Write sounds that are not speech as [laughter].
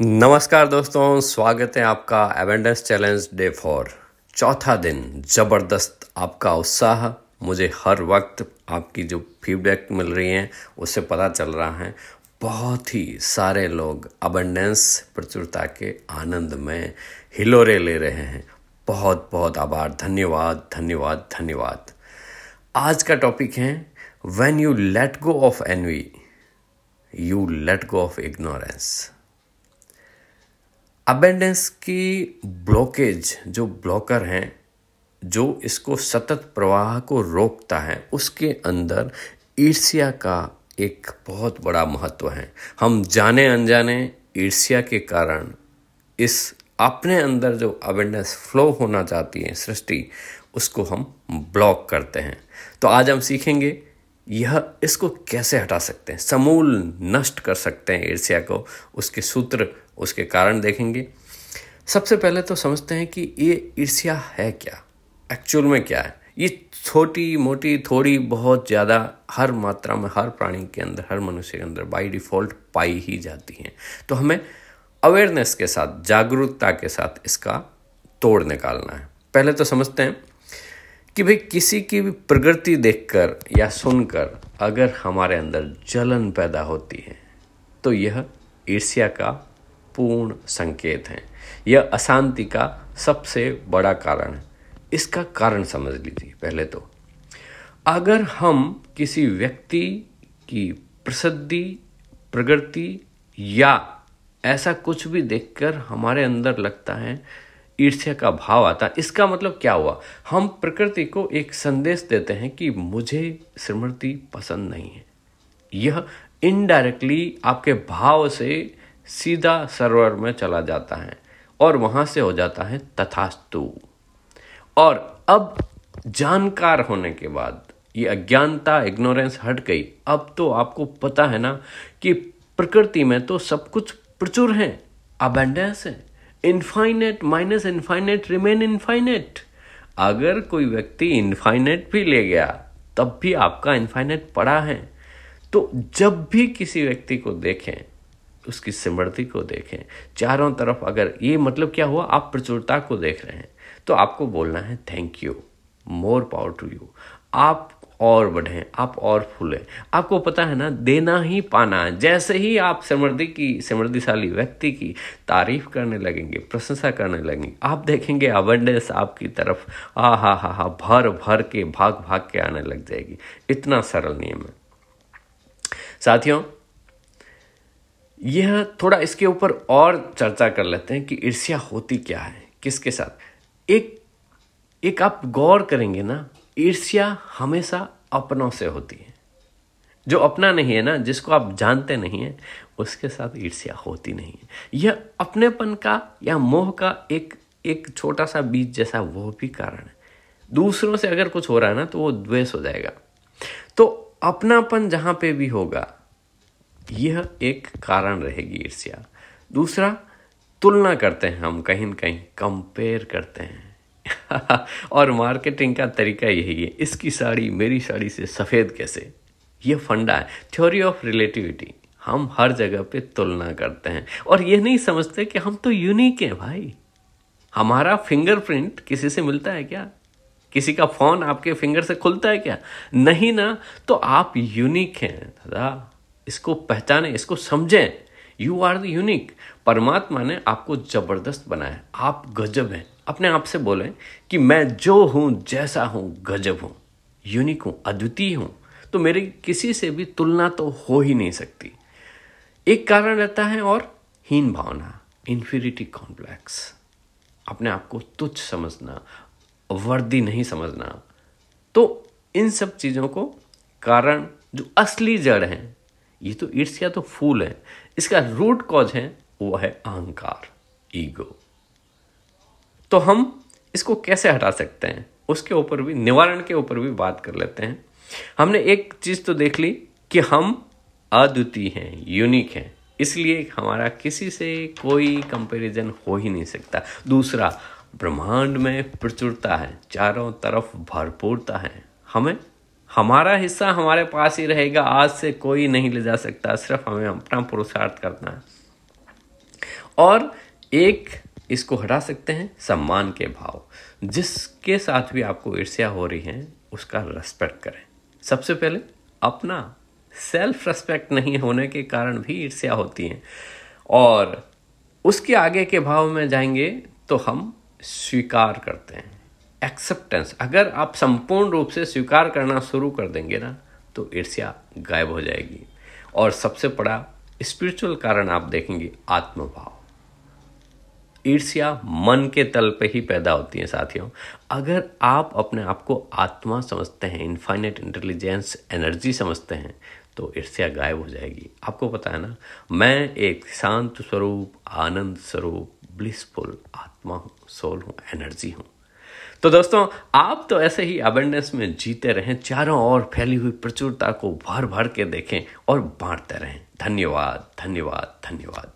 नमस्कार दोस्तों, स्वागत है आपका एवेंडेंस चैलेंज डे फोर चौथा दिन, ज़बरदस्त आपका उत्साह। मुझे हर वक्त आपकी जो फीडबैक मिल रही है, उससे पता चल रहा है। बहुत ही सारे लोग अबंडेंस प्रचुरता के आनंद में हिलोरे ले रहे हैं। बहुत बहुत आभार, धन्यवाद धन्यवाद धन्यवाद। आज का टॉपिक है when you let go of envy you let go of ignorance abundance की ब्लॉकेज जो ब्लॉकर हैं, जो इसको सतत प्रवाह को रोकता है, उसके अंदर ईर्ष्या का एक बहुत बड़ा महत्व है। हम जाने अनजाने ईर्ष्या के कारण इस अपने अंदर जो अवेंडेंस फ्लो होना चाहती है, सृष्टि, उसको हम ब्लॉक करते हैं। तो आज हम सीखेंगे यह, इसको कैसे हटा सकते हैं। समूल नष्ट कर सकते हैं ईर्ष्या को। उसके सूत्र उसके कारण देखेंगे। सबसे पहले तो समझते हैं कि ये ईर्ष्या है क्या? एक्चुअल में क्या है? ये छोटी, मोटी, थोड़ी, बहुत ज़्यादा हर मात्रा में, हर प्राणी के अंदर, हर मनुष्य के अंदर बाई डिफ़ॉल्ट पाई ही जाती हैं। तो हमें अवेयरनेस के साथ, जागरूकता के साथ इसका तोड़ निकालना है। पहले तो समझते हैं कि भाई किसी की भी प्रगति देखकर या सुनकर अगर हमारे अंदर जलन पैदा होती है तो यह ईर्ष्या का पूर्ण संकेत हैं। यह अशांति का सबसे बड़ा कारण है। इसका कारण समझ लीजिए पहले तो। अगर हम किसी व्यक्ति की प्रसिद्धि, प्रगति या ऐसा कुछ भी देखकर हमारे अंदर लगता है, ईर्ष्या का भाव आता इसका मतलब क्या हुआ? हम प्रकृति को एक संदेश देते हैं कि मुझे स्मृति पसंद नहीं है। यह इनडायरेक्टली आपके भाव से सीधा सर्वर में चला जाता है और वहाँ से हो जाता है तथास्तु। और अब जानकार होने के बाद ये अज्ञानता इग्नोरेंस हट गई। अब तो आपको पता है ना कि प्रकृति में तो सब कुछ प्रचुर है अबेंडेंस है। Infinite minus infinite remain infinite अगर कोई व्यक्ति इनफाइनेट भी ले गया, तब भी आपका इनफाइनेट पड़ा है। तो जब भी किसी व्यक्ति को देखें उसकी समृद्धि को देखें। चारों तरफ़ अगर ये मतलब क्या हुआ, आप प्रचुरता को देख रहे हैं। तो आपको बोलना है thank you more power to you आप और बढ़ें, आप और फूलें। आपको पता है ना, देना ही पाना जैसे ही आप समृद्धि की समृद्धिशाली व्यक्ति की तारीफ़ करने लगेंगे, प्रशंसा करने लगेंगे, आप देखेंगे अवेंडेंस आपकी तरफ़ आ हा हा हा भर भर के भाग भाग के आने लग जाएगी। इतना सरल नियम है। साथियों यह थोड़ा इसके ऊपर और चर्चा कर लेते हैं कि ईर्ष्या होती क्या है, किसके साथ। एक एक आप गौर करेंगे ना, ईर्ष्या हमेशा अपनों से होती है। जो अपना नहीं है ना, जिसको आप जानते नहीं है, उसके साथ ईर्ष्या होती नहीं है। यह अपनेपन का या मोह का एक एक छोटा सा बीज जैसा वो भी कारण है। दूसरों से अगर कुछ हो रहा है ना तो वो द्वेष हो जाएगा। तो अपनापन जहाँ पे भी होगा यह एक कारण रहेगी, ईर्ष्या। दूसरा, तुलना करते हैं हम कहीं न कहीं कंपेयर करते हैं। [laughs] और मार्केटिंग का तरीका यही है, इसकी साड़ी, मेरी साड़ी से सफ़ेद कैसे? ये फंडा है। थ्योरी ऑफ़ रिलेटिविटी हम हर जगह पे तुलना करते हैं। और ये नहीं समझते कि हम तो यूनिक हैं भाई। हमारा फिंगरप्रिंट किसी से मिलता है क्या? किसी का फ़ोन आपके फिंगर से खुलता है क्या? नहीं ना तो आप यूनिक हैं, दादा। इसको पहचानें, इसको समझें। यू आर द यूनिक परमात्मा ने आपको ज़बरदस्त बनाया आप गजब हैं। अपने आप से बोलें कि मैं जो हूँ, जैसा हूँ, गजब हूँ। यूनिक हूँ, अद्वितीय हूँ। तो मेरी किसी से भी तुलना तो हो ही नहीं सकती। एक कारण रहता है और हीन भावना इन्फिनिटी कॉम्प्लेक्स अपने आप को तुच्छ समझना, वर्दी नहीं समझना। तो इन सब चीज़ों को कारण जो असली जड़ हैं ये तो ईर्ष्या तो फूल है। इसका रूट कॉज है, वो है अहंकार ईगो तो हम इसको कैसे हटा सकते हैं? उसके ऊपर भी, निवारण के ऊपर भी बात कर लेते हैं। हमने एक चीज़ तो देख ली कि हम अद्वितीय हैं यूनिक हैं। इसलिए हमारा किसी से कोई कंपैरिजन हो ही नहीं सकता। दूसरा, ब्रह्मांड में प्रचुरता है, चारों तरफ़ भरपूरता है। हमें हमारा हिस्सा हमारे पास ही रहेगा, आज से कोई नहीं ले जा सकता, सिर्फ़ हमें अपना पुरुषार्थ करना है। और एक इसको हटा सकते हैं, सम्मान के भाव। जिसके साथ भी आपको ईर्ष्या हो रही है, उसका रेस्पेक्ट करें। सबसे पहले अपना सेल्फ रेस्पेक्ट नहीं होने के कारण भी ईर्ष्या होती है। और उसके आगे के भाव में जाएँगे तो हम स्वीकार करते हैं। एक्सेप्टेंस अगर आप संपूर्ण रूप से स्वीकार करना शुरू कर देंगे ना तो ईर्ष्या गायब हो जाएगी। और सबसे बड़ा स्पिरिचुअल कारण आप देखेंगे, आत्मभाव। ईर्ष्या मन के तल पे ही पैदा होती है, साथियों। अगर आप अपने आप को आत्मा समझते हैं इनफाइनेट इंटेलिजेंस एनर्जी समझते हैं तो ईर्ष्या गायब हो जाएगी। आपको पता है ना, मैं एक शांत स्वरूप, आनंद स्वरूप ब्लिसफुल आत्मा हूँ सोल हूँ एनर्जी हूँ। तो दोस्तों, आप तो ऐसे ही अबेंडेंस में जीते रहें, चारों ओर फैली हुई प्रचुरता को भर भर के देखें और बांटते रहें। धन्यवाद धन्यवाद धन्यवाद।